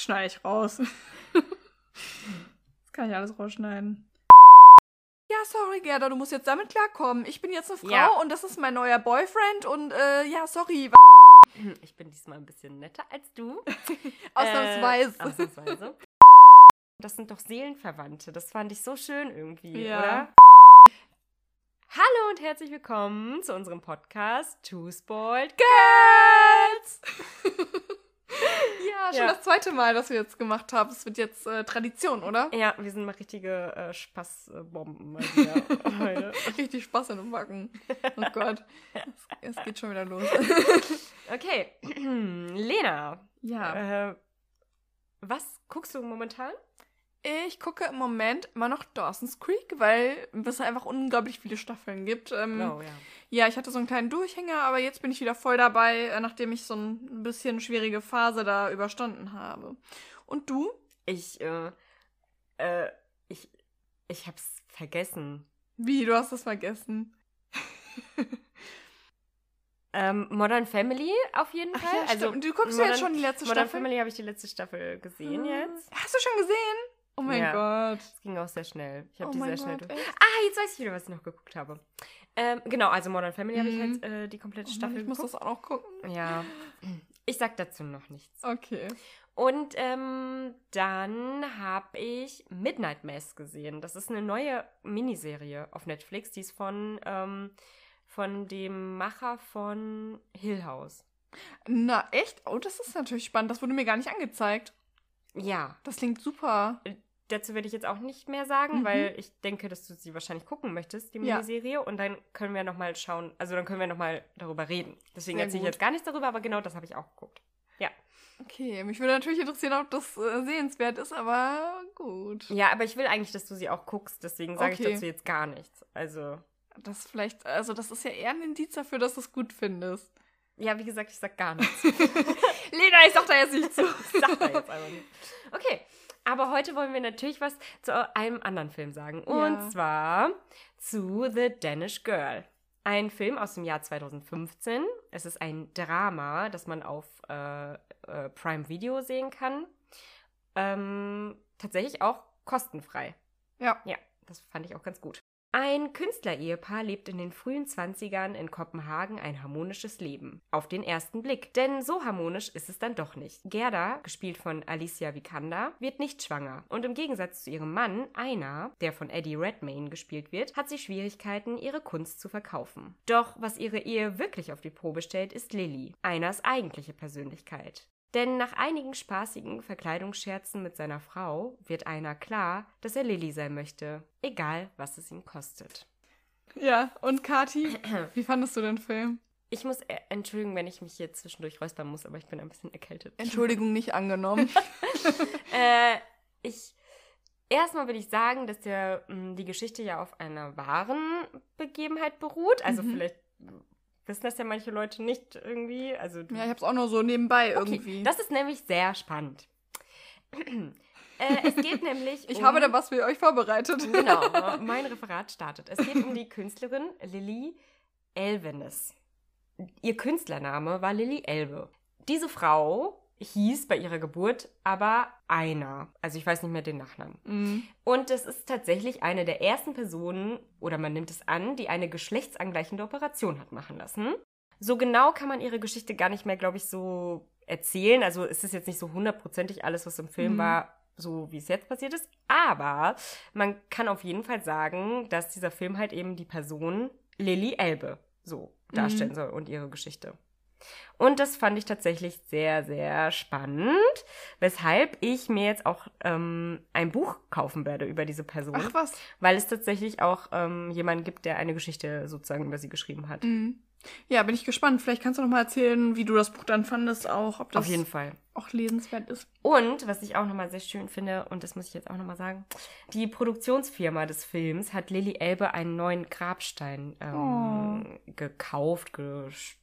Das schneide ich raus. das kann ich alles rausschneiden. Ja, sorry, Gerda, du musst jetzt damit klarkommen. Ich bin jetzt eine Frau Ja. und das ist mein neuer Boyfriend und äh, ja, sorry. Ich bin diesmal ein bisschen netter als du. Ausnahmsweise. Äh, ausnahmsweise. Das sind doch Seelenverwandte. Das fand ich so schön irgendwie, Ja. oder? Hallo und herzlich willkommen zu unserem Podcast Two Spoiled Girls! ja, schon Ja. das zweite Mal, dass wir jetzt gemacht haben. Es wird jetzt äh, Tradition, oder? Ja, wir sind mal richtige äh, Spaßbomben mal wieder. Richtig Spaß in den Backen. Oh Gott. Es, es geht schon wieder los. Okay, Lena, ja. äh, was guckst du momentan? Ich gucke im Moment immer noch Dawson's Creek, weil es einfach unglaublich viele Staffeln gibt. Ähm, Oh ja. Ja, ich hatte so einen kleinen Durchhänger, aber jetzt bin ich wieder voll dabei, äh, nachdem ich so ein bisschen schwierige Phase da überstanden habe. Und du? Ich, äh, äh, ich, ich hab's vergessen. Wie, du hast das vergessen? Ähm, Modern Family auf jeden Ach Fall. ja, also stimmt. Du guckst ja Modern, jetzt schon die letzte Modern Staffel. Family habe ich die letzte Staffel gesehen jetzt. Hast du schon gesehen? Oh mein Ja. Gott. Das ging auch sehr schnell. Ich habe Oh die sehr schnell durch. Ah, jetzt weiß ich wieder, was ich noch geguckt habe. Ähm, genau, also Modern Family habe ich Mhm. jetzt äh, die komplette Oh Mann, Staffel ich muss geguckt. das auch noch gucken. Ja. Ich sag dazu noch nichts. Okay. Und ähm, dann habe ich Midnight Mass gesehen. Das ist eine neue Miniserie auf Netflix. Die ist von, ähm, von dem Macher von Hill House. Na, echt? Oh, das ist natürlich spannend. Das wurde mir gar nicht angezeigt. Ja, Das klingt super. Dazu werde ich jetzt auch nicht mehr sagen, Mhm. weil ich denke, dass du sie wahrscheinlich gucken möchtest, die Ja. Miniserie. Und dann können wir nochmal schauen, also dann können wir nochmal darüber reden. Deswegen Sehr erzähle ich gut. jetzt gar nichts darüber, aber genau das habe ich auch geguckt. Okay, mich würde natürlich interessieren, ob das äh, sehenswert ist, aber gut. Ja, aber ich will eigentlich, dass du sie auch guckst, deswegen sage ich Okay. dazu jetzt gar nichts. Also, Das vielleicht, also das ist ja eher ein Indiz dafür, dass du es gut findest. ja, wie gesagt, ich sag gar nichts. Lena, ich sag da jetzt nicht zu. Ich sag da jetzt einfach nicht. Okay, aber heute wollen wir natürlich was zu einem anderen Film sagen. Und Ja. zwar zu The Danish Girl. Ein Film aus dem Jahr 2015. Es ist ein Drama, das man auf äh, äh, Prime Video sehen kann. Ähm, tatsächlich auch kostenfrei. Ja. Ja, das fand ich auch ganz gut. Ein Künstlerehepaar lebt in den frühen 20ern in Kopenhagen ein harmonisches Leben. Auf den ersten Blick. Denn so harmonisch ist es dann doch nicht. Gerda, gespielt von Alicia Vikander, wird nicht schwanger. Und im Gegensatz zu ihrem Mann, Einar, der von Eddie Redmayne gespielt wird, hat sie Schwierigkeiten, ihre Kunst zu verkaufen. Doch was ihre Ehe wirklich auf die Probe stellt, ist Lilly, Einars eigentliche Persönlichkeit. Denn nach einigen spaßigen Verkleidungsscherzen mit seiner Frau wird einer klar, dass er Lilly sein möchte, egal was es ihm kostet. Ja, und Kati, wie fandest du den Film? Ich muss äh, entschuldigen, wenn ich mich hier zwischendurch räuspern muss, aber ich bin ein bisschen erkältet. Entschuldigung, nicht angenommen. äh, ich erstmal will ich sagen, dass der mh, die Geschichte ja auf einer wahren Begebenheit beruht. Also Mhm. vielleicht wissen das ja manche Leute nicht irgendwie. Also ja, ich hab's auch nur so nebenbei Okay, irgendwie. Das ist nämlich sehr spannend. äh, es geht nämlich. ich um, habe da was für euch vorbereitet. Genau, mein Referat startet. Es geht um die Künstlerin Lilly Elvenes. Ihr Künstlername war Lilly Elbe. Diese Frau hieß bei ihrer Geburt aber Einer. Also ich weiß nicht mehr den Nachnamen. Mhm. Und es ist tatsächlich eine der ersten Personen, oder man nimmt es an, die eine geschlechtsangleichende Operation hat machen lassen. So genau kann man ihre Geschichte gar nicht mehr, glaube ich, so erzählen. Also es ist jetzt nicht so hundertprozentig alles, was im Film Mhm. war, so wie es jetzt passiert ist. Aber man kann auf jeden Fall sagen, dass dieser Film halt eben die Person Lilly Elbe so darstellen Mhm. soll und ihre Geschichte. Und das fand ich tatsächlich sehr, sehr spannend, weshalb ich mir jetzt auch ähm, ein Buch kaufen werde über diese Person, Ach was. weil es tatsächlich auch ähm, jemanden gibt, der eine Geschichte sozusagen über sie geschrieben hat. Mhm. Ja, bin ich gespannt. Vielleicht kannst du noch mal erzählen, wie du das Buch dann fandest, auch ob das Auf jeden Fall. auch lesenswert ist. Und was ich auch nochmal sehr schön finde, und das muss ich jetzt auch nochmal sagen, die Produktionsfirma des Films hat Lilly Elbe einen neuen Grabstein ähm, gekauft, ges äh,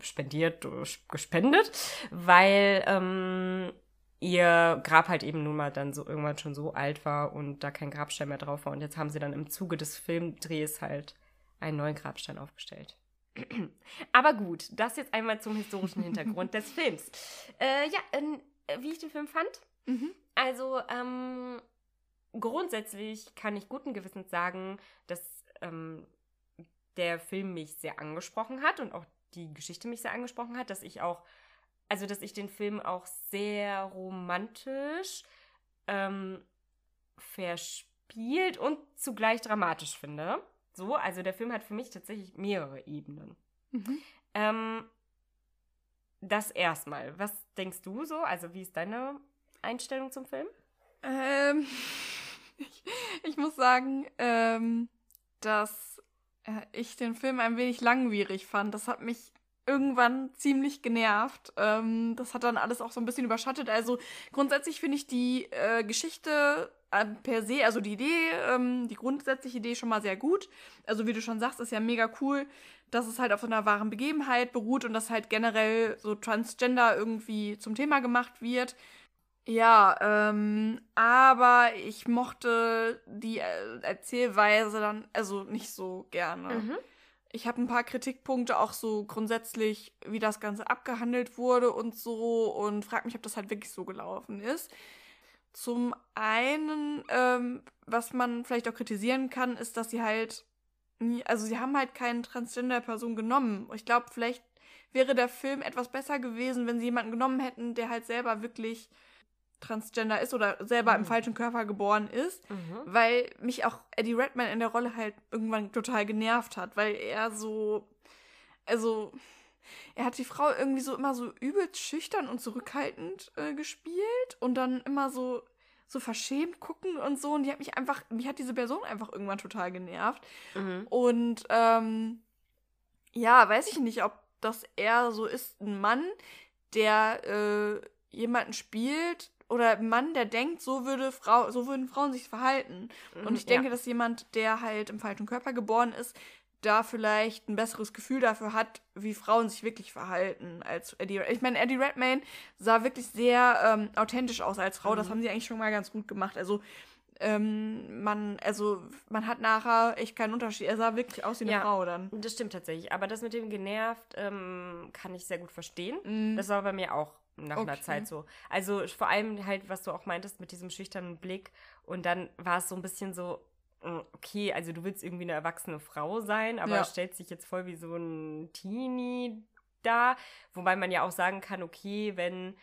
spendiert, äh, gespendet, weil ähm, ihr Grab halt eben nun mal dann so irgendwann schon so alt war und da kein Grabstein mehr drauf war. Und jetzt haben sie dann im Zuge des Filmdrehs halt einen neuen Grabstein aufgestellt. Aber gut, das jetzt einmal zum historischen Hintergrund des Films. Äh, ja, äh, wie ich den Film fand. Mhm. Also, ähm, grundsätzlich kann ich guten Gewissens sagen, dass ähm, der Film mich sehr angesprochen hat und auch die Geschichte mich sehr angesprochen hat, dass ich auch, also dass ich den Film auch sehr romantisch ähm, verspielt und zugleich dramatisch finde. So, also der Film hat für mich tatsächlich mehrere Ebenen. Mhm. Ähm, das erstmal. Was denkst du so? Also, wie ist deine Einstellung zum Film? Ähm, ich, ich muss sagen, ähm, dass äh, ich den Film ein wenig langwierig fand. Das hat mich irgendwann ziemlich genervt. Ähm, das hat dann alles auch so ein bisschen überschattet. Also grundsätzlich finde ich die äh, Geschichte äh, per se, also die Idee, ähm, die grundsätzliche Idee schon mal sehr gut. Also wie du schon sagst, ist ja mega cool, dass es halt auf so einer wahren Begebenheit beruht und dass halt generell so Transgender irgendwie zum Thema gemacht wird. Ja, ähm, aber ich mochte die äh, Erzählweise dann also nicht so gerne. Mhm. Ich habe ein paar Kritikpunkte auch so grundsätzlich, wie das Ganze abgehandelt wurde und so und frage mich, ob das halt wirklich so gelaufen ist. Zum einen, ähm, was man vielleicht auch kritisieren kann, ist, dass sie halt nie, also sie haben halt keine Transgender-Person genommen. Ich glaube, vielleicht wäre der Film etwas besser gewesen, wenn sie jemanden genommen hätten, der halt selber wirklich transgender ist oder selber Mhm. im falschen Körper geboren ist, Mhm. weil mich auch Eddie Redmayne in der Rolle halt irgendwann total genervt hat, weil er so, also er hat die Frau irgendwie so immer so übelst schüchtern und zurückhaltend äh, gespielt und dann immer so so verschämt gucken und so und die hat mich einfach, mich hat diese Person einfach irgendwann total genervt Mhm. und ähm, ja, weiß ich nicht, ob das eher so ist, ein Mann, der äh, jemanden spielt oder Mann, der denkt, so würde Frau, so würden Frauen sich verhalten. Und ich denke, ja. dass jemand, der halt im falschen Körper geboren ist, da vielleicht ein besseres Gefühl dafür hat, wie Frauen sich wirklich verhalten als Eddie. Ich meine, Eddie Redmayne sah wirklich sehr ähm, authentisch aus als Frau. Das Mhm. haben sie eigentlich schon mal ganz gut gemacht. Also ähm, man, also man hat nachher echt keinen Unterschied. Er sah wirklich aus wie eine Ja. Frau dann. Das stimmt tatsächlich. Aber das mit dem genervt ähm, kann ich sehr gut verstehen. Mhm. Das war bei mir auch nach einer Okay. Zeit so. Also vor allem halt, was du auch meintest mit diesem schüchternen Blick. Und dann war es so ein bisschen so, mm, okay, also du willst irgendwie eine erwachsene Frau sein, aber Ja. stellst dich jetzt voll wie so ein Teenie da. Wobei man ja auch sagen kann, okay, wenn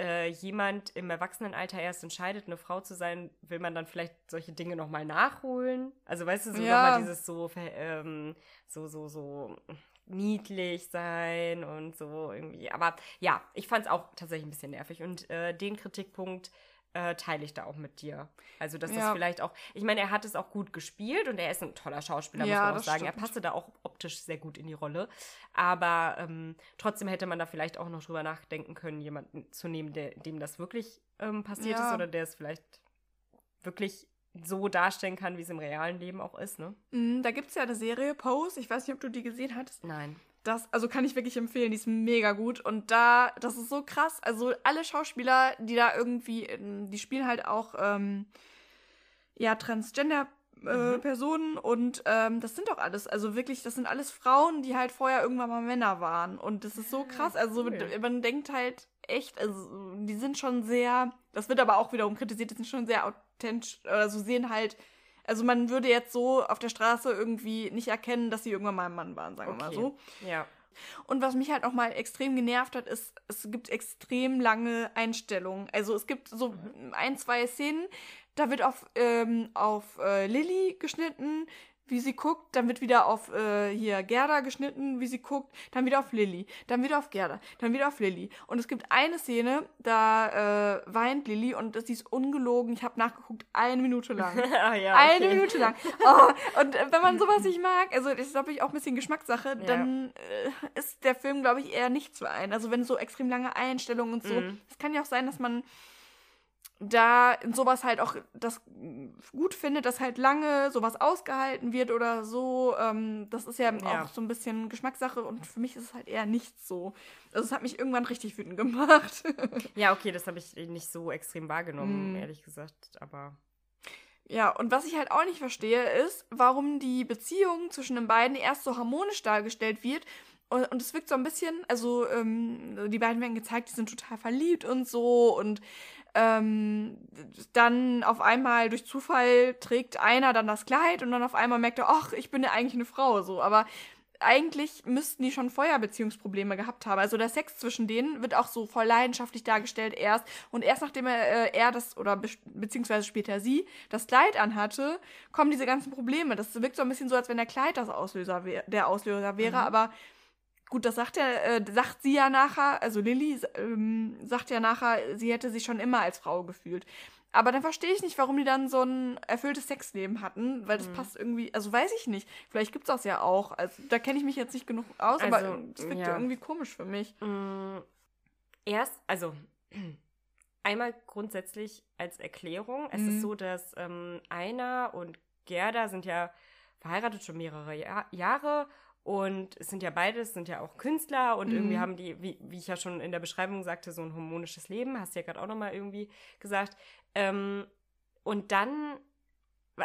äh, jemand im Erwachsenenalter erst entscheidet, eine Frau zu sein, will man dann vielleicht solche Dinge nochmal nachholen. Also weißt du, so Ja. nochmal dieses so, ähm, so, so, so niedlich sein und so irgendwie. Aber ja, ich fand es auch tatsächlich ein bisschen nervig. Und äh, den Kritikpunkt äh, teile ich da auch mit dir. Also, dass das Ja. vielleicht auch, ich meine, er hat es auch gut gespielt und er ist ein toller Schauspieler, muss Ja, man auch das sagen. Er stimmt. passte da auch optisch sehr gut in die Rolle. Aber ähm, trotzdem hätte man da vielleicht auch noch drüber nachdenken können, jemanden zu nehmen, der, dem das wirklich ähm, passiert Ja. ist oder der es vielleicht wirklich so darstellen kann, wie es im realen Leben auch ist, ne? Mhm, da gibt es ja eine Serie, Pose. Ich weiß nicht, ob du die gesehen hattest. Nein. Das, also kann ich wirklich empfehlen, die ist mega gut. Und da, das ist so krass. Also alle Schauspieler, die da irgendwie, ähm, die spielen halt auch, ähm, ja, Transgender. Äh, Mhm. Personen und ähm, das sind doch alles, also wirklich, das sind alles Frauen, die halt vorher irgendwann mal Männer waren und das ist so krass, also cool. man denkt halt echt, also die sind schon sehr, das wird aber auch wiederum kritisiert, die sind schon sehr authentisch, also sehen halt, also man würde jetzt so auf der Straße irgendwie nicht erkennen, dass sie irgendwann mal ein Mann waren, sagen wir mal Okay. so. Ja. Und was mich halt auch mal extrem genervt hat, ist, es gibt extrem lange Einstellungen. Also es gibt so ein, zwei Szenen, da wird auf, ähm, auf äh, Lilly geschnitten, wie sie guckt, dann wird wieder auf äh, hier Gerda geschnitten, wie sie guckt, dann wieder auf Lilly, dann wieder auf Gerda, dann wieder auf Lilly. Und es gibt eine Szene, da äh, weint Lilly und das ist ungelogen, ich habe nachgeguckt, eine Minute lang. ah, ja Eine okay. Minute lang. Oh, und äh, wenn man sowas nicht mag, also das ist, glaube ich, auch ein bisschen Geschmackssache, Ja. dann äh, ist der Film, glaube ich, eher nichts für einen. Also wenn so extrem lange Einstellungen und so. Mhm. Es kann ja auch sein, dass man da in sowas halt auch das gut findet, dass halt lange sowas ausgehalten wird oder so. Ähm, das ist ja, Ja. auch so ein bisschen Geschmackssache und für mich ist es halt eher nicht so. Also es hat mich irgendwann richtig wütend gemacht. Ja, okay, das habe ich nicht so extrem wahrgenommen, Mm. ehrlich gesagt. Aber Ja, und was ich halt auch nicht verstehe, ist, warum die Beziehung zwischen den beiden erst so harmonisch dargestellt wird Und, und es wirkt so ein bisschen, also ähm, die beiden werden gezeigt, die sind total verliebt und so. Und ähm, dann auf einmal durch Zufall trägt einer dann das Kleid und dann auf einmal merkt er, ach, ich bin ja eigentlich eine Frau. So, aber eigentlich müssten die schon vorher Beziehungsprobleme gehabt haben. Also der Sex zwischen denen wird auch so voll leidenschaftlich dargestellt erst. Und erst nachdem er, äh, er das, oder be beziehungsweise später sie, das Kleid anhatte, kommen diese ganzen Probleme. Das wirkt so ein bisschen so, als wenn der Kleid das Auslöser der Auslöser wäre, mhm. aber gut, das sagt er, äh, sagt sie ja nachher, also Lilly ähm, sagt ja nachher, sie hätte sich schon immer als Frau gefühlt. Aber dann verstehe ich nicht, warum die dann so ein erfülltes Sexleben hatten, weil das mhm. passt irgendwie, also weiß ich nicht. Vielleicht gibt es das ja auch. Also da kenne ich mich jetzt nicht genug aus, also, aber es wirkt ja. irgendwie komisch für mich. Mm, erst, also einmal grundsätzlich als Erklärung. Es mhm. ist so, dass ähm, Einer und Gerda sind ja verheiratet schon mehrere Jahr Jahre und es sind ja beides, sind ja auch Künstler und mhm. irgendwie haben die, wie, wie ich ja schon in der Beschreibung sagte, so ein harmonisches Leben, hast du ja gerade auch nochmal irgendwie gesagt. Ähm, und dann,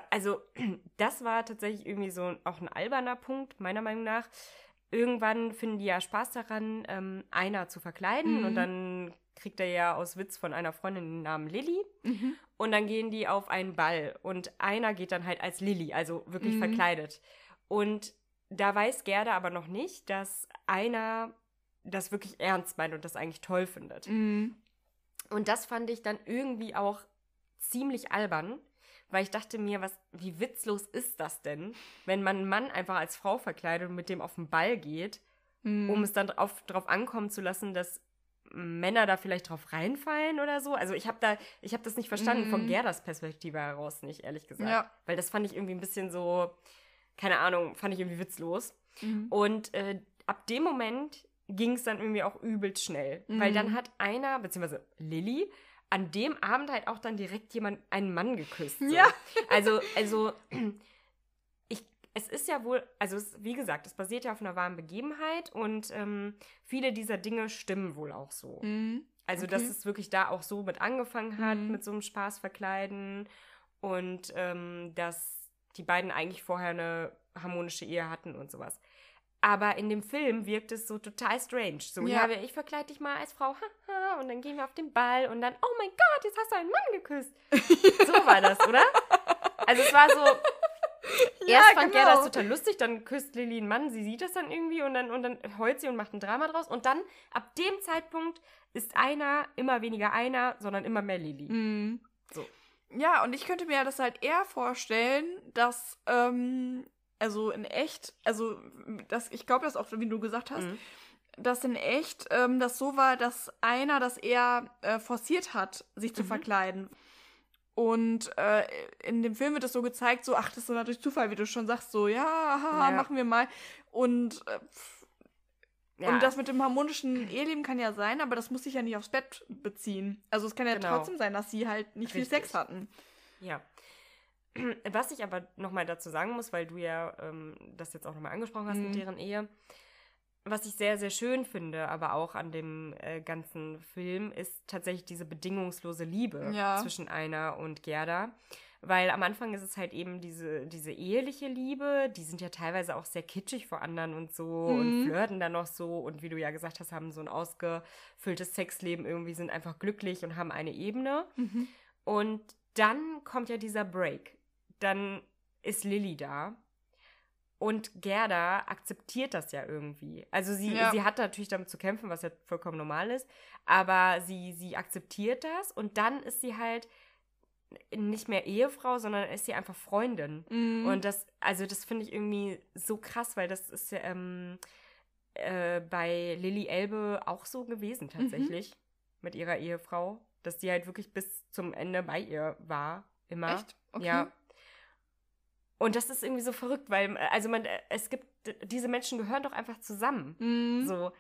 also das war tatsächlich irgendwie so auch ein alberner Punkt, meiner Meinung nach. Irgendwann finden die ja Spaß daran, ähm, einer zu verkleiden mhm. und dann kriegt er ja aus Witz von einer Freundin den Namen Lilly. Mhm. Und dann gehen die auf einen Ball und einer geht dann halt als Lilly, also wirklich mhm. verkleidet. Und da weiß Gerda aber noch nicht, dass einer das wirklich ernst meint und das eigentlich toll findet. Mhm. Und das fand ich dann irgendwie auch ziemlich albern, weil ich dachte mir, was, wie witzlos ist das denn, wenn man einen Mann einfach als Frau verkleidet und mit dem auf den Ball geht, mhm. um es dann drauf, drauf ankommen zu lassen, dass Männer da vielleicht drauf reinfallen oder so. Also ich habe da, ich habe das nicht verstanden mhm. von Gerdas Perspektive heraus nicht, ehrlich gesagt. Ja. Weil das fand ich irgendwie ein bisschen so, keine Ahnung, fand ich irgendwie witzlos. Mhm. Und äh, ab dem Moment ging es dann irgendwie auch übelst schnell. Mhm. Weil dann hat einer, beziehungsweise Lilly, an dem Abend halt auch dann direkt jemand, einen Mann geküsst. So. Ja. Also, also, ich, es ist ja wohl, also es, wie gesagt, es basiert ja auf einer wahren Begebenheit und ähm, viele dieser Dinge stimmen wohl auch so. Mhm. Also, okay. dass es wirklich da auch so mit angefangen hat, mhm. mit so einem Spaßverkleiden und ähm, dass die beiden eigentlich vorher eine harmonische Ehe hatten und sowas. Aber in dem Film wirkt es so total strange. So, ja, ja ich verkleide dich mal als Frau, haha, und dann gehen wir auf den Ball und dann, oh mein Gott, jetzt hast du einen Mann geküsst. so war das, oder? Also es war so, ja, erst fand genau. das total lustig, dann küsst Lilly einen Mann, sie sieht das dann irgendwie und dann, und dann heult sie und macht ein Drama draus. Und dann, ab dem Zeitpunkt, ist einer immer weniger einer, sondern immer mehr Lilly. Mhm. So. Ja, und ich könnte mir das halt eher vorstellen, dass, ähm, also in echt, also das, ich glaube das auch, wie du gesagt hast, mhm. dass in echt ähm, das so war, dass einer das eher äh, forciert hat, sich mhm. zu verkleiden. Und äh, in dem Film wird das so gezeigt, so, ach, das ist so durch Zufall, wie du schon sagst, so, ja, haha, ja. machen wir mal. Und äh, ja. Und das mit dem harmonischen Eheleben kann ja sein, aber das muss sich ja nicht aufs Bett beziehen. Also es kann ja genau. trotzdem sein, dass sie halt nicht Richtig. viel Sex hatten. Ja. Was ich aber nochmal dazu sagen muss, weil du ja ähm, das jetzt auch nochmal angesprochen hast mhm. mit deren Ehe, was ich sehr, sehr schön finde, aber auch an dem äh, ganzen Film, ist tatsächlich diese bedingungslose Liebe ja. zwischen Einer und Gerda. Weil am Anfang ist es halt eben diese, diese eheliche Liebe, die sind ja teilweise auch sehr kitschig vor anderen und so mhm. und flirten dann noch so und wie du ja gesagt hast, haben so ein ausgefülltes Sexleben, irgendwie sind einfach glücklich und haben eine Ebene. Mhm. Und dann kommt ja dieser Break. Dann ist Lilly da. Und Gerda akzeptiert das ja irgendwie. Also sie, ja. sie hat natürlich damit zu kämpfen, was ja vollkommen normal ist, aber sie, sie akzeptiert das und dann ist sie halt, nicht mehr Ehefrau, sondern ist sie einfach Freundin. Mhm. Und das, also das finde ich irgendwie so krass, weil das ist ja ähm, äh, bei Lilly Elbe auch so gewesen tatsächlich mhm. mit ihrer Ehefrau, dass die halt wirklich bis zum Ende bei ihr war, immer. Echt? Okay. Ja. Und das ist irgendwie so verrückt, weil, also man, es gibt, diese Menschen gehören doch einfach zusammen. Mhm. So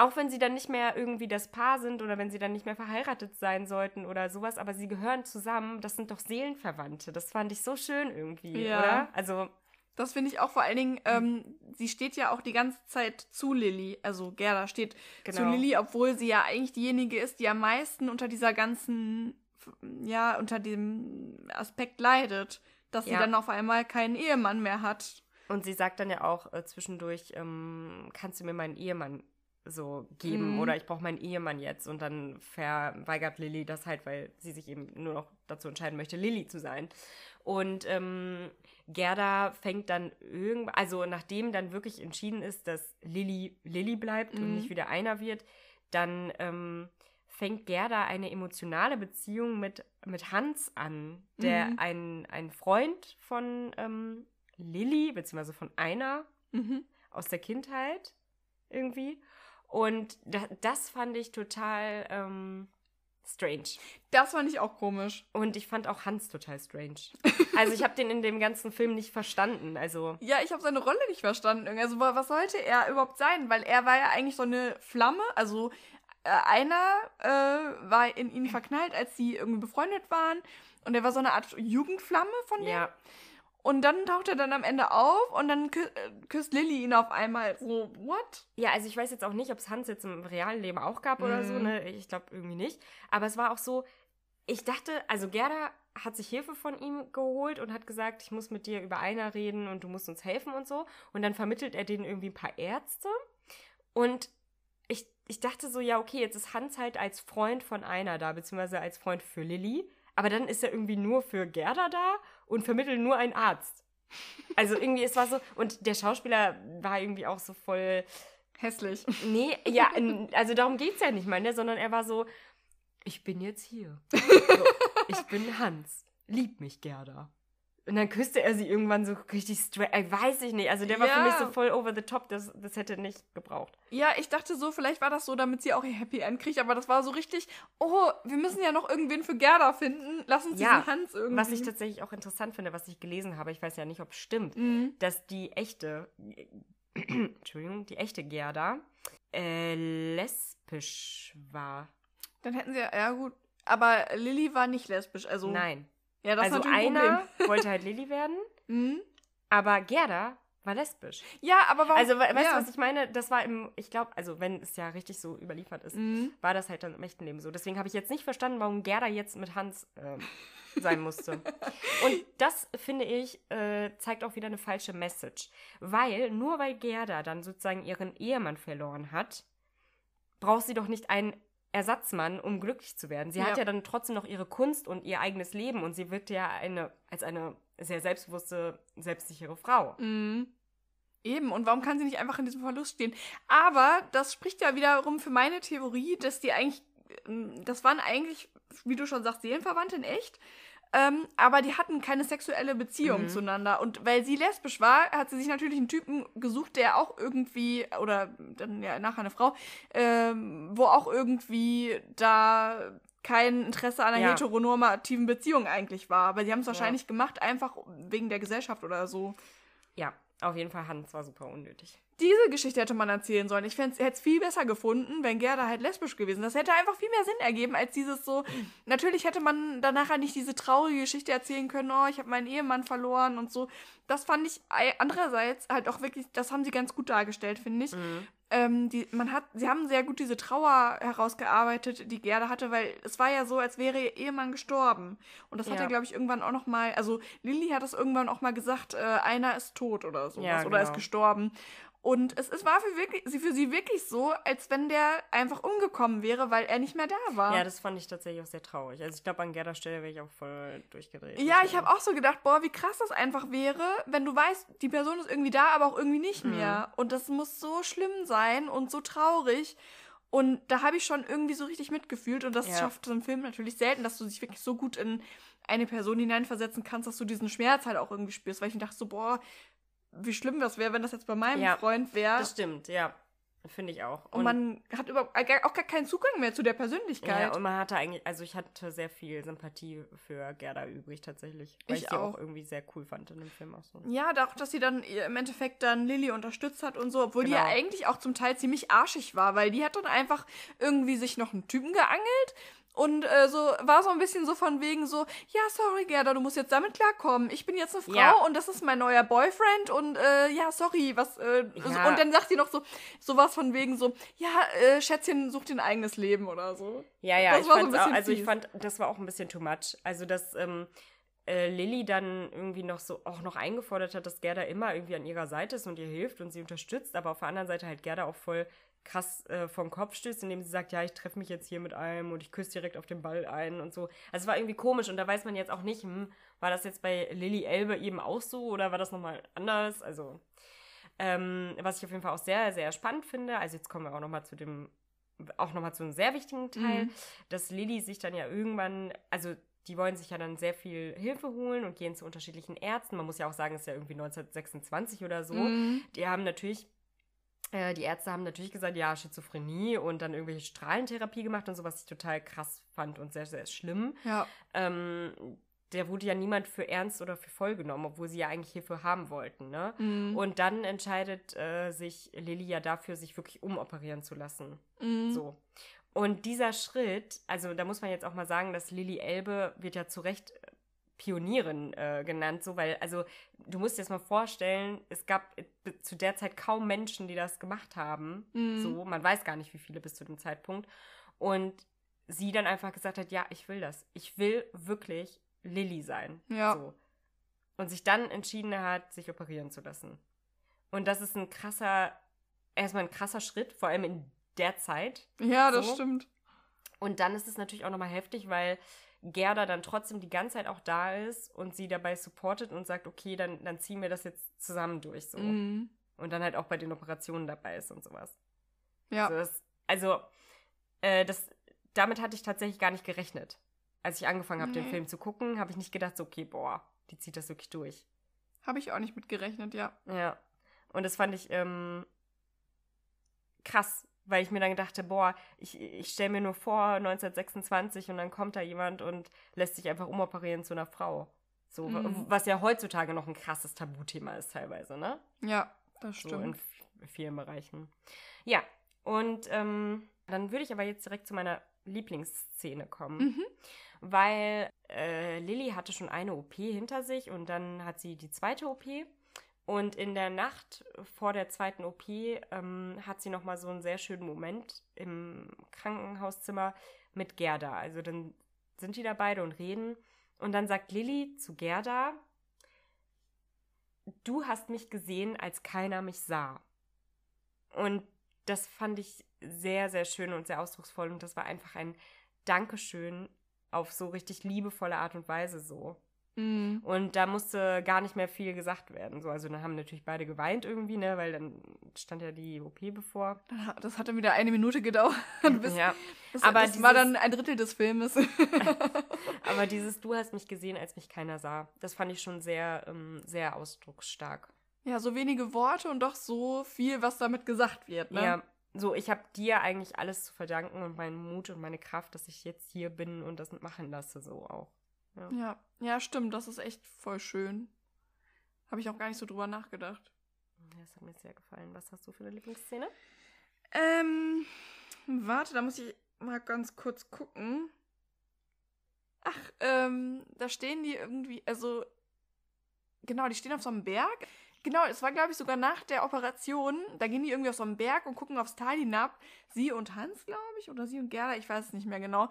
auch wenn sie dann nicht mehr irgendwie das Paar sind oder wenn sie dann nicht mehr verheiratet sein sollten oder sowas, aber sie gehören zusammen, das sind doch Seelenverwandte. Das fand ich so schön irgendwie, ja. oder? Also. Das finde ich auch vor allen Dingen, ähm, sie steht ja auch die ganze Zeit zu Lilly, also Gerda steht genau. zu Lilly, obwohl sie ja eigentlich diejenige ist, die am meisten unter dieser ganzen, ja, unter dem Aspekt leidet, dass ja. sie dann auf einmal keinen Ehemann mehr hat. Und sie sagt dann ja auch äh, zwischendurch, ähm, kannst du mir meinen Ehemann so geben Mhm. oder ich brauche meinen Ehemann jetzt. Und dann verweigert Lilly das halt, weil sie sich eben nur noch dazu entscheiden möchte, Lilly zu sein. Und ähm, Gerda fängt dann irgendwann, also nachdem dann wirklich entschieden ist, dass Lilly Lilly bleibt und Mhm. nicht wieder einer wird, dann ähm, fängt Gerda eine emotionale Beziehung mit, mit Hans an, der Mhm. ein, ein Freund von ähm, Lilly, beziehungsweise von einer Mhm. aus der Kindheit irgendwie. Und da, das fand ich total ähm, strange. Das fand ich auch komisch. Und ich fand auch Hans total strange. Also ich habe den in dem ganzen Film nicht verstanden. Also Ja, ich habe seine Rolle nicht verstanden. Also wa- was sollte er überhaupt sein? Weil er war ja eigentlich so eine Flamme. Also äh, einer äh, war in ihn verknallt, als sie irgendwie befreundet waren. Und er war so eine Art Jugendflamme von dem. ja, Und dann taucht er dann am Ende auf und dann kü äh, küsst Lilly ihn auf einmal. So, what? ja, also ich weiß jetzt auch nicht, ob es Hans jetzt im realen Leben auch gab oder so. Mhm. Ne? Ich glaube irgendwie nicht. Aber es war auch so, ich dachte, also Gerda hat sich Hilfe von ihm geholt und hat gesagt, ich muss mit dir über einer reden und du musst uns helfen und so. Und dann vermittelt er denen irgendwie ein paar Ärzte. Und ich, ich dachte so, ja, okay, jetzt ist Hans halt als Freund von einer da, beziehungsweise als Freund für Lilly. Aber dann ist er irgendwie nur für Gerda da und vermittelt nur einen Arzt. Also irgendwie, es war so, und der Schauspieler war irgendwie auch so voll, Hässlich. nee, ja, also darum geht's ja nicht mal, ne, sondern er war so, ich bin jetzt hier. So, ich bin Hans. Lieb mich, Gerda. Und dann küsste er sie irgendwann so richtig straight. Äh, weiß ich nicht. Also der war für mich so voll over the top. Das, das hätte nicht gebraucht. Ja, ich dachte so, vielleicht war das so, damit sie auch ihr Happy End kriegt, aber das war so richtig, oh, wir müssen ja noch irgendwen für Gerda finden. Lass uns Ja, diesen Hans irgendwie. Was ich tatsächlich auch interessant finde, was ich gelesen habe, ich weiß ja nicht, ob es stimmt, Mhm. dass die echte, Entschuldigung, die echte Gerda äh, lesbisch war. Dann hätten sie ja, ja gut. Aber Lilly war nicht lesbisch, also. Nein. Ja, das also natürlich ein einer wollte halt Lilly werden. Mhm. aber Gerda war lesbisch. Ja, aber warum? Also, we weißt ja. du, was ich meine? Das war im, ich glaube, also wenn es ja richtig so überliefert ist, Mhm. war das halt dann im echten Leben so. Deswegen habe ich jetzt nicht verstanden, warum Gerda jetzt mit Hans ähm, sein musste. Und das, finde ich, äh, zeigt auch wieder eine falsche Message. Weil, nur weil Gerda dann sozusagen ihren Ehemann verloren hat, braucht sie doch nicht einen Ersatzmann, um glücklich zu werden. Sie hat Ja. ja dann trotzdem noch ihre Kunst und ihr eigenes Leben und sie wirkte ja eine, als eine sehr selbstbewusste, selbstsichere Frau. Mhm. Eben, und warum kann sie nicht einfach in diesem Verlust stehen? Aber das spricht ja wiederum für meine Theorie, dass die eigentlich, ähm, das waren eigentlich, wie du schon sagst, Seelenverwandte in echt. Ähm, aber die hatten keine sexuelle Beziehung Mhm. zueinander. Und weil sie lesbisch war, hat sie sich natürlich einen Typen gesucht, der auch irgendwie, oder dann ja nachher eine Frau, ähm, wo auch irgendwie da kein Interesse an einer Ja. heteronormativen Beziehung eigentlich war. Weil sie haben es wahrscheinlich gemacht, einfach wegen der Gesellschaft oder so. Ja, auf jeden Fall, Hans war super unnötig. Diese Geschichte hätte man erzählen sollen. Ich hätte es viel besser gefunden, wenn Gerda halt lesbisch gewesen. Das hätte einfach viel mehr Sinn ergeben, als dieses so. Natürlich hätte man danach halt nicht diese traurige Geschichte erzählen können, oh, ich habe meinen Ehemann verloren und so. Das fand ich ei- andererseits halt auch wirklich, das haben sie ganz gut dargestellt, finde ich. Ähm, die, man hat, sie haben sehr gut diese Trauer herausgearbeitet, die Gerda hatte, weil es war ja so, als wäre ihr Ehemann gestorben. Und das hat Ja. er, glaube ich, irgendwann auch noch mal, also Lilly hat das irgendwann auch mal gesagt, äh, einer ist tot oder sowas Ja, oder ist genau. gestorben. Und es, es war für, wirklich, sie- für sie wirklich so, als wenn der einfach umgekommen wäre, weil er nicht mehr da war. Ja, das fand ich tatsächlich auch sehr traurig. Also ich glaube, an Gerdas Stelle wäre ich auch voll durchgedreht. Ja, ich habe auch so gedacht, boah, wie krass das einfach wäre, wenn du weißt, die Person ist irgendwie da, aber auch irgendwie nicht Mhm. mehr. Und das muss so schlimm sein und so traurig. Und da habe ich schon irgendwie so richtig mitgefühlt. Und das Ja. schafft so ein Film natürlich selten, dass du dich wirklich so gut in eine Person hineinversetzen kannst, dass du diesen Schmerz halt auch irgendwie spürst. Weil ich mir dachte so, boah, wie schlimm das wäre, wenn das jetzt bei meinem Ja, Freund wäre. Das stimmt, ja. Finde ich auch. Und, man hat überhaupt äh, auch gar keinen Zugang mehr zu der ja, Persönlichkeit. und man hatte eigentlich, also ich hatte sehr viel Sympathie für Gerda übrig tatsächlich. Weil ich, Ich sie auch. auch irgendwie sehr cool fand in dem Film auch so. Ja, auch, dass sie dann im Endeffekt dann Lilly unterstützt hat und so, obwohl die Genau. ja eigentlich auch zum Teil ziemlich arschig war, weil die hat dann einfach irgendwie sich noch einen Typen geangelt und äh, so war so ein bisschen so von wegen so, ja, sorry, Gerda, du musst jetzt damit klarkommen. Ich bin jetzt eine Frau Ja. und das ist mein neuer Boyfriend und äh, ja, sorry, was äh, Ja. und dann sagt die noch so sowas von wegen so, ja, äh, Schätzchen, such dir ein eigenes Leben oder so. Ja, ja, Das ich war so ein fand's auch, bisschen also ich fand, das war auch ein bisschen too much. Also das, ähm, äh, Lilly dann irgendwie noch so auch noch eingefordert hat, dass Gerda immer irgendwie an ihrer Seite ist und ihr hilft und sie unterstützt, aber auf der anderen Seite halt Gerda auch voll krass äh, vom Kopf stößt, indem sie sagt, ja, ich treffe mich jetzt hier mit einem und ich küsse direkt auf den Ball ein und so. Also es war irgendwie komisch und da weiß man jetzt auch nicht, hm, war das jetzt bei Lilly Elbe eben auch so oder war das nochmal anders? Also, ähm, was ich auf jeden Fall auch sehr, sehr spannend finde, also jetzt kommen wir auch nochmal zu dem, auch nochmal zu einem sehr wichtigen Teil, mhm. dass Lilly sich dann ja irgendwann, also die wollen sich ja dann sehr viel Hilfe holen und gehen zu unterschiedlichen Ärzten. Man muss ja auch sagen, es ist ja irgendwie 1926 oder so. Mhm. Die haben natürlich die Ärzte haben natürlich gesagt, ja, Schizophrenie und dann irgendwelche Strahlentherapie gemacht und so, was ich total krass fand und sehr, sehr schlimm. Ja. Ähm, der wurde ja niemand für ernst oder für voll genommen, obwohl sie ja eigentlich Hilfe haben wollten, ne? Mhm. Und dann entscheidet äh, sich Lilly ja dafür, sich wirklich umoperieren zu lassen. Mhm. So. Und dieser Schritt, also da muss man jetzt auch mal sagen, dass Lilly Elbe wird ja zu Recht Pionierin äh, genannt, so, weil, also, du musst dir das mal vorstellen, es gab zu der Zeit kaum Menschen, die das gemacht haben. Mhm. So, man weiß gar nicht, wie viele bis zu dem Zeitpunkt. Und sie dann einfach gesagt hat, ja, ich will das. Ich will wirklich Lilly sein. Ja. So. Und sich dann entschieden hat, sich operieren zu lassen. Und das ist ein krasser, erstmal ein krasser Schritt, vor allem in der Zeit. Ja, das so. stimmt. Und dann ist es natürlich auch nochmal heftig, weil Gerda dann trotzdem die ganze Zeit auch da ist und sie dabei supportet und sagt, okay, dann, dann ziehen wir das jetzt zusammen durch so. Mhm. Und dann halt auch bei den Operationen dabei ist und sowas. Ja. Also, das, also äh, das, damit hatte ich tatsächlich gar nicht gerechnet. Als ich angefangen habe, nee. den Film zu gucken, habe ich nicht gedacht, so, okay, boah, die zieht das wirklich durch. Habe ich auch nicht mit gerechnet, ja. Ja. Und das fand ich ähm, krass, weil ich mir dann dachte, boah, ich, ich stelle mir nur vor 1926 und dann kommt da jemand und lässt sich einfach umoperieren zu einer Frau. So, mhm. was ja heutzutage noch ein krasses Tabuthema ist teilweise, ne? Ja, das stimmt. So in vielen Bereichen. Ja, und ähm, dann würde ich aber jetzt direkt zu meiner Lieblingsszene kommen. Mhm. Weil äh, Lilly hatte schon eine OP hinter sich und dann hat sie die zweite OP. Und in der Nacht vor der zweiten OP ähm, hat sie nochmal so einen sehr schönen Moment im Krankenhauszimmer mit Gerda. Also dann sind die da beide und reden. Und dann sagt Lilly zu Gerda, du hast mich gesehen, als keiner mich sah. Und das fand ich sehr, sehr schön und sehr ausdrucksvoll. Und das war einfach ein Dankeschön auf so richtig liebevolle Art und Weise so. Mhm. Und da musste gar nicht mehr viel gesagt werden. So, also dann haben natürlich beide geweint irgendwie, ne, weil dann stand ja die OP bevor. Das hat dann wieder eine Minute gedauert. Bis, ja. Das, aber das dieses, war dann ein Drittel des Filmes. aber dieses Du hast mich gesehen, als mich keiner sah, das fand ich schon sehr, ähm, sehr ausdrucksstark. Ja, so wenige Worte und doch so viel, was damit gesagt wird, ne? Ja, so, ich habe dir eigentlich alles zu verdanken und meinen Mut und meine Kraft, dass ich jetzt hier bin und das machen lasse, so auch. Ja. ja, ja, stimmt. Das ist echt voll schön. Habe ich auch gar nicht so drüber nachgedacht. Das hat mir sehr gefallen. Was hast du für eine Lieblingsszene? Ähm, warte, da muss ich mal ganz kurz gucken. Ach, ähm, da stehen die irgendwie, also, genau, die stehen auf so einem Berg. Genau, es war, glaube ich, sogar nach der Operation. Da gehen die irgendwie auf so einen Berg und gucken aufs Tal hinab. Sie und Hans, glaube ich, oder sie und Gerda, ich weiß es nicht mehr genau.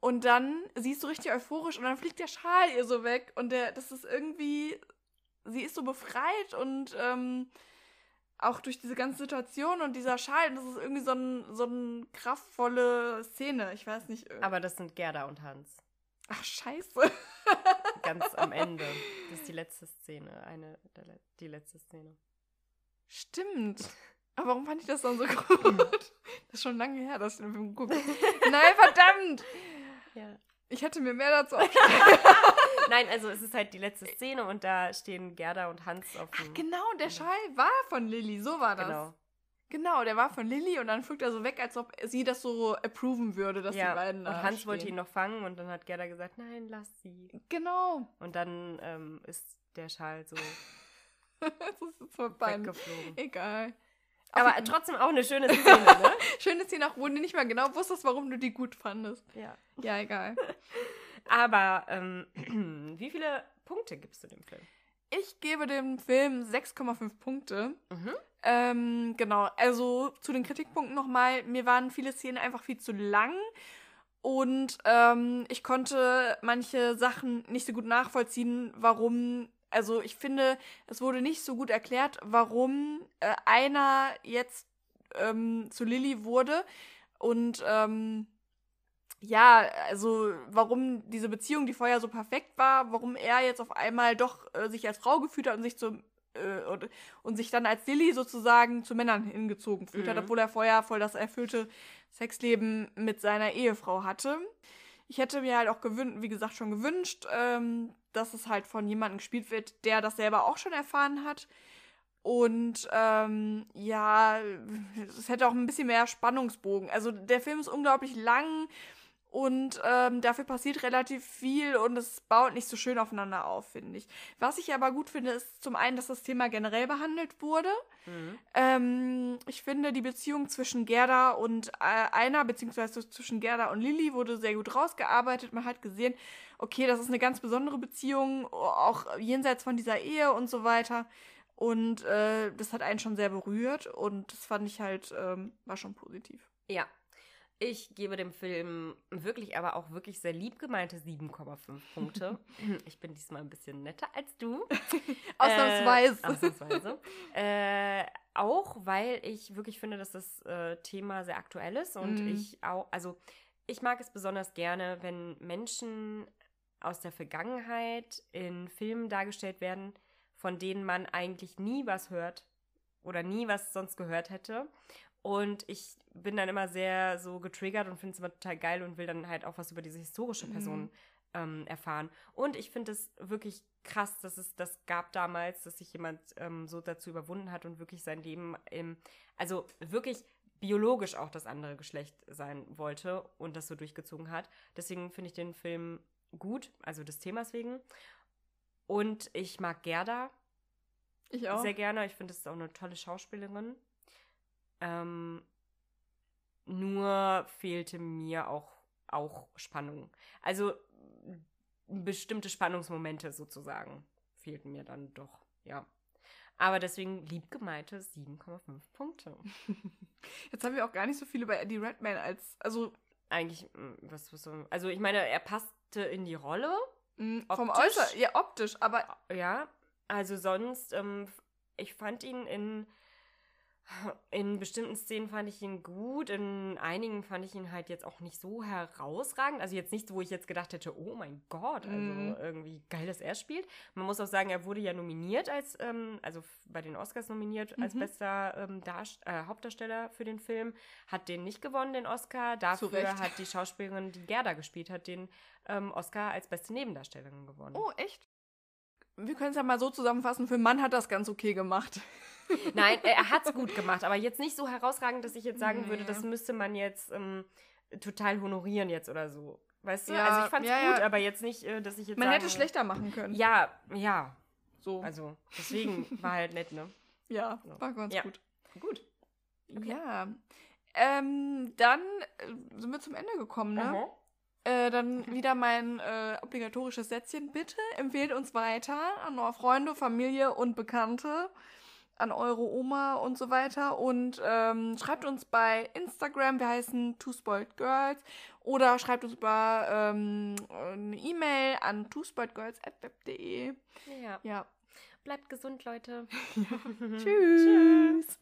Und dann, sie ist so richtig euphorisch und dann fliegt der Schal ihr so weg. Und der, das ist irgendwie, sie ist so befreit und ähm, auch durch diese ganze Situation und dieser Schal, das ist irgendwie so, ein, so eine kraftvolle Szene. Ich weiß nicht. Aber das sind Gerda und Hans. Ach, scheiße. Ganz am Ende. Das ist die letzte Szene. Eine, der, die letzte Szene. Stimmt. Aber warum fand ich das dann so gut? Das ist schon lange her, dass ich den Film gucke. Nein, verdammt! Ja. Ich hätte mir mehr dazu Nein, also es ist halt die letzte Szene und da stehen Gerda und Hans auf dem. Ach, genau, der Schall war von Lilly, so war das. Genau. Genau, der war von Lilly und dann flog er so weg, als ob sie das so approven würde, dass ja, die beiden. Und Hans stehen. wollte ihn noch fangen und dann hat Gerda gesagt, nein, lass sie. Genau. Und dann ähm, ist der Schal so. das ist so weggeflogen. Egal. Aber Auf trotzdem auch eine schöne Szene, ne? schöne Szene, auch wo du nicht mehr genau wusstest, warum du die gut fandest. Ja. Ja, egal. Aber ähm, wie viele Punkte gibst du dem Film? Ich gebe dem Film 6,5 Punkte. Mhm. Ähm, genau, also zu den Kritikpunkten nochmal. Mir waren viele Szenen einfach viel zu lang. Und ähm, ich konnte manche Sachen nicht so gut nachvollziehen, warum. Also ich finde, es wurde nicht so gut erklärt, warum äh, einer jetzt ähm, zu Lilly wurde und ähm, ja, also warum diese Beziehung, die vorher so perfekt war, warum er jetzt auf einmal doch äh, sich als Frau gefühlt hat und sich zum äh, und, und, sich dann als Lilly sozusagen zu Männern hingezogen fühlt mhm. hat, obwohl er vorher voll das erfüllte Sexleben mit seiner Ehefrau hatte. Ich hätte mir halt auch gewünscht, wie gesagt, schon gewünscht, ähm, dass es halt von jemandem gespielt wird, der das selber auch schon erfahren hat. Und ähm, ja, es hätte auch ein bisschen mehr Spannungsbogen. Also der Film ist unglaublich lang und ähm, dafür passiert relativ viel und es baut nicht so schön aufeinander auf, finde ich. Was ich aber gut finde, ist zum einen, dass das Thema generell behandelt wurde. Mhm. Ähm, ich finde, die Beziehung zwischen Gerda und äh, einer, beziehungsweise zwischen Gerda und Lilly, wurde sehr gut rausgearbeitet. Man hat gesehen, okay, das ist eine ganz besondere Beziehung, auch jenseits von dieser Ehe und so weiter. Und äh, das hat einen schon sehr berührt und das fand ich halt, ähm, war schon positiv. Ja, ich gebe dem Film wirklich, aber auch wirklich sehr lieb gemeinte 7,5 Punkte. ich bin diesmal ein bisschen netter als du. Ausnahmsweise. Äh, ausnahmsweise. äh, auch, weil ich wirklich finde, dass das äh, Thema sehr aktuell ist und mm. ich auch, also ich mag es besonders gerne, wenn Menschen aus der Vergangenheit in Filmen dargestellt werden, von denen man eigentlich nie was hört oder nie was sonst gehört hätte. Und ich bin dann immer sehr so getriggert und finde es immer total geil und will dann halt auch was über diese historische mhm. Person mhm. ähm, erfahren. Und ich finde es wirklich krass, dass es das gab damals, dass sich jemand ähm, so dazu überwunden hat und wirklich sein Leben im, also wirklich biologisch auch das andere Geschlecht sein wollte und das so durchgezogen hat. Deswegen finde ich den Film gut, also des Themas wegen. Und ich mag Gerda. Ich auch. Sehr gerne. Ich finde, das ist auch eine tolle Schauspielerin. Ähm, nur fehlte mir auch, auch Spannung. Also bestimmte Spannungsmomente sozusagen fehlten mir dann doch, ja. Aber deswegen liebgemeinte 7,5 Punkte. Jetzt haben wir auch gar nicht so viel über Eddie Redmayne als, also eigentlich, was, was also ich meine, er passte in die Rolle. Vom Äußeren, ja, optisch, aber. Ja, also sonst, ähm, ich fand ihn in in bestimmten Szenen fand ich ihn gut, in einigen fand ich ihn halt jetzt auch nicht so herausragend. Also jetzt nicht, wo ich jetzt gedacht hätte, oh mein Gott, also mm. irgendwie geil, dass er spielt. Man muss auch sagen, er wurde ja nominiert als, ähm, also bei den Oscars nominiert als mhm. bester ähm, äh, Hauptdarsteller für den Film, hat den nicht gewonnen, den Oscar. Dafür hat die Schauspielerin, die Gerda gespielt hat, den ähm, Oscar als beste Nebendarstellerin gewonnen. Oh, echt? Wir können es ja mal so zusammenfassen, für Mann hat das ganz okay gemacht. Nein, er hat es gut gemacht, aber jetzt nicht so herausragend, dass ich jetzt sagen würde, das müsste man jetzt ähm, total honorieren jetzt oder so. Weißt du? Ja, also ich fand es ja, gut, ja. aber jetzt nicht, äh, dass ich jetzt. Man sagen, hätte schlechter machen können. Ja, ja. So. Also, deswegen war halt nett, ne? Ja, war ganz gut. Gut. Okay. Ja. Ähm, dann äh, sind wir zum Ende gekommen, ne? Mhm. Äh, dann wieder mein äh, obligatorisches Sätzchen. Bitte empfehlt uns weiter an eure Freunde, Familie und Bekannte an eure Oma und so weiter. Und ähm, schreibt uns bei Instagram, wir heißen Two Spoiled Girls. Oder schreibt uns über ähm, eine E-Mail an twospoiledgirls.web.de. Ja. ja. Bleibt gesund, Leute. Tschüss. Tschüss.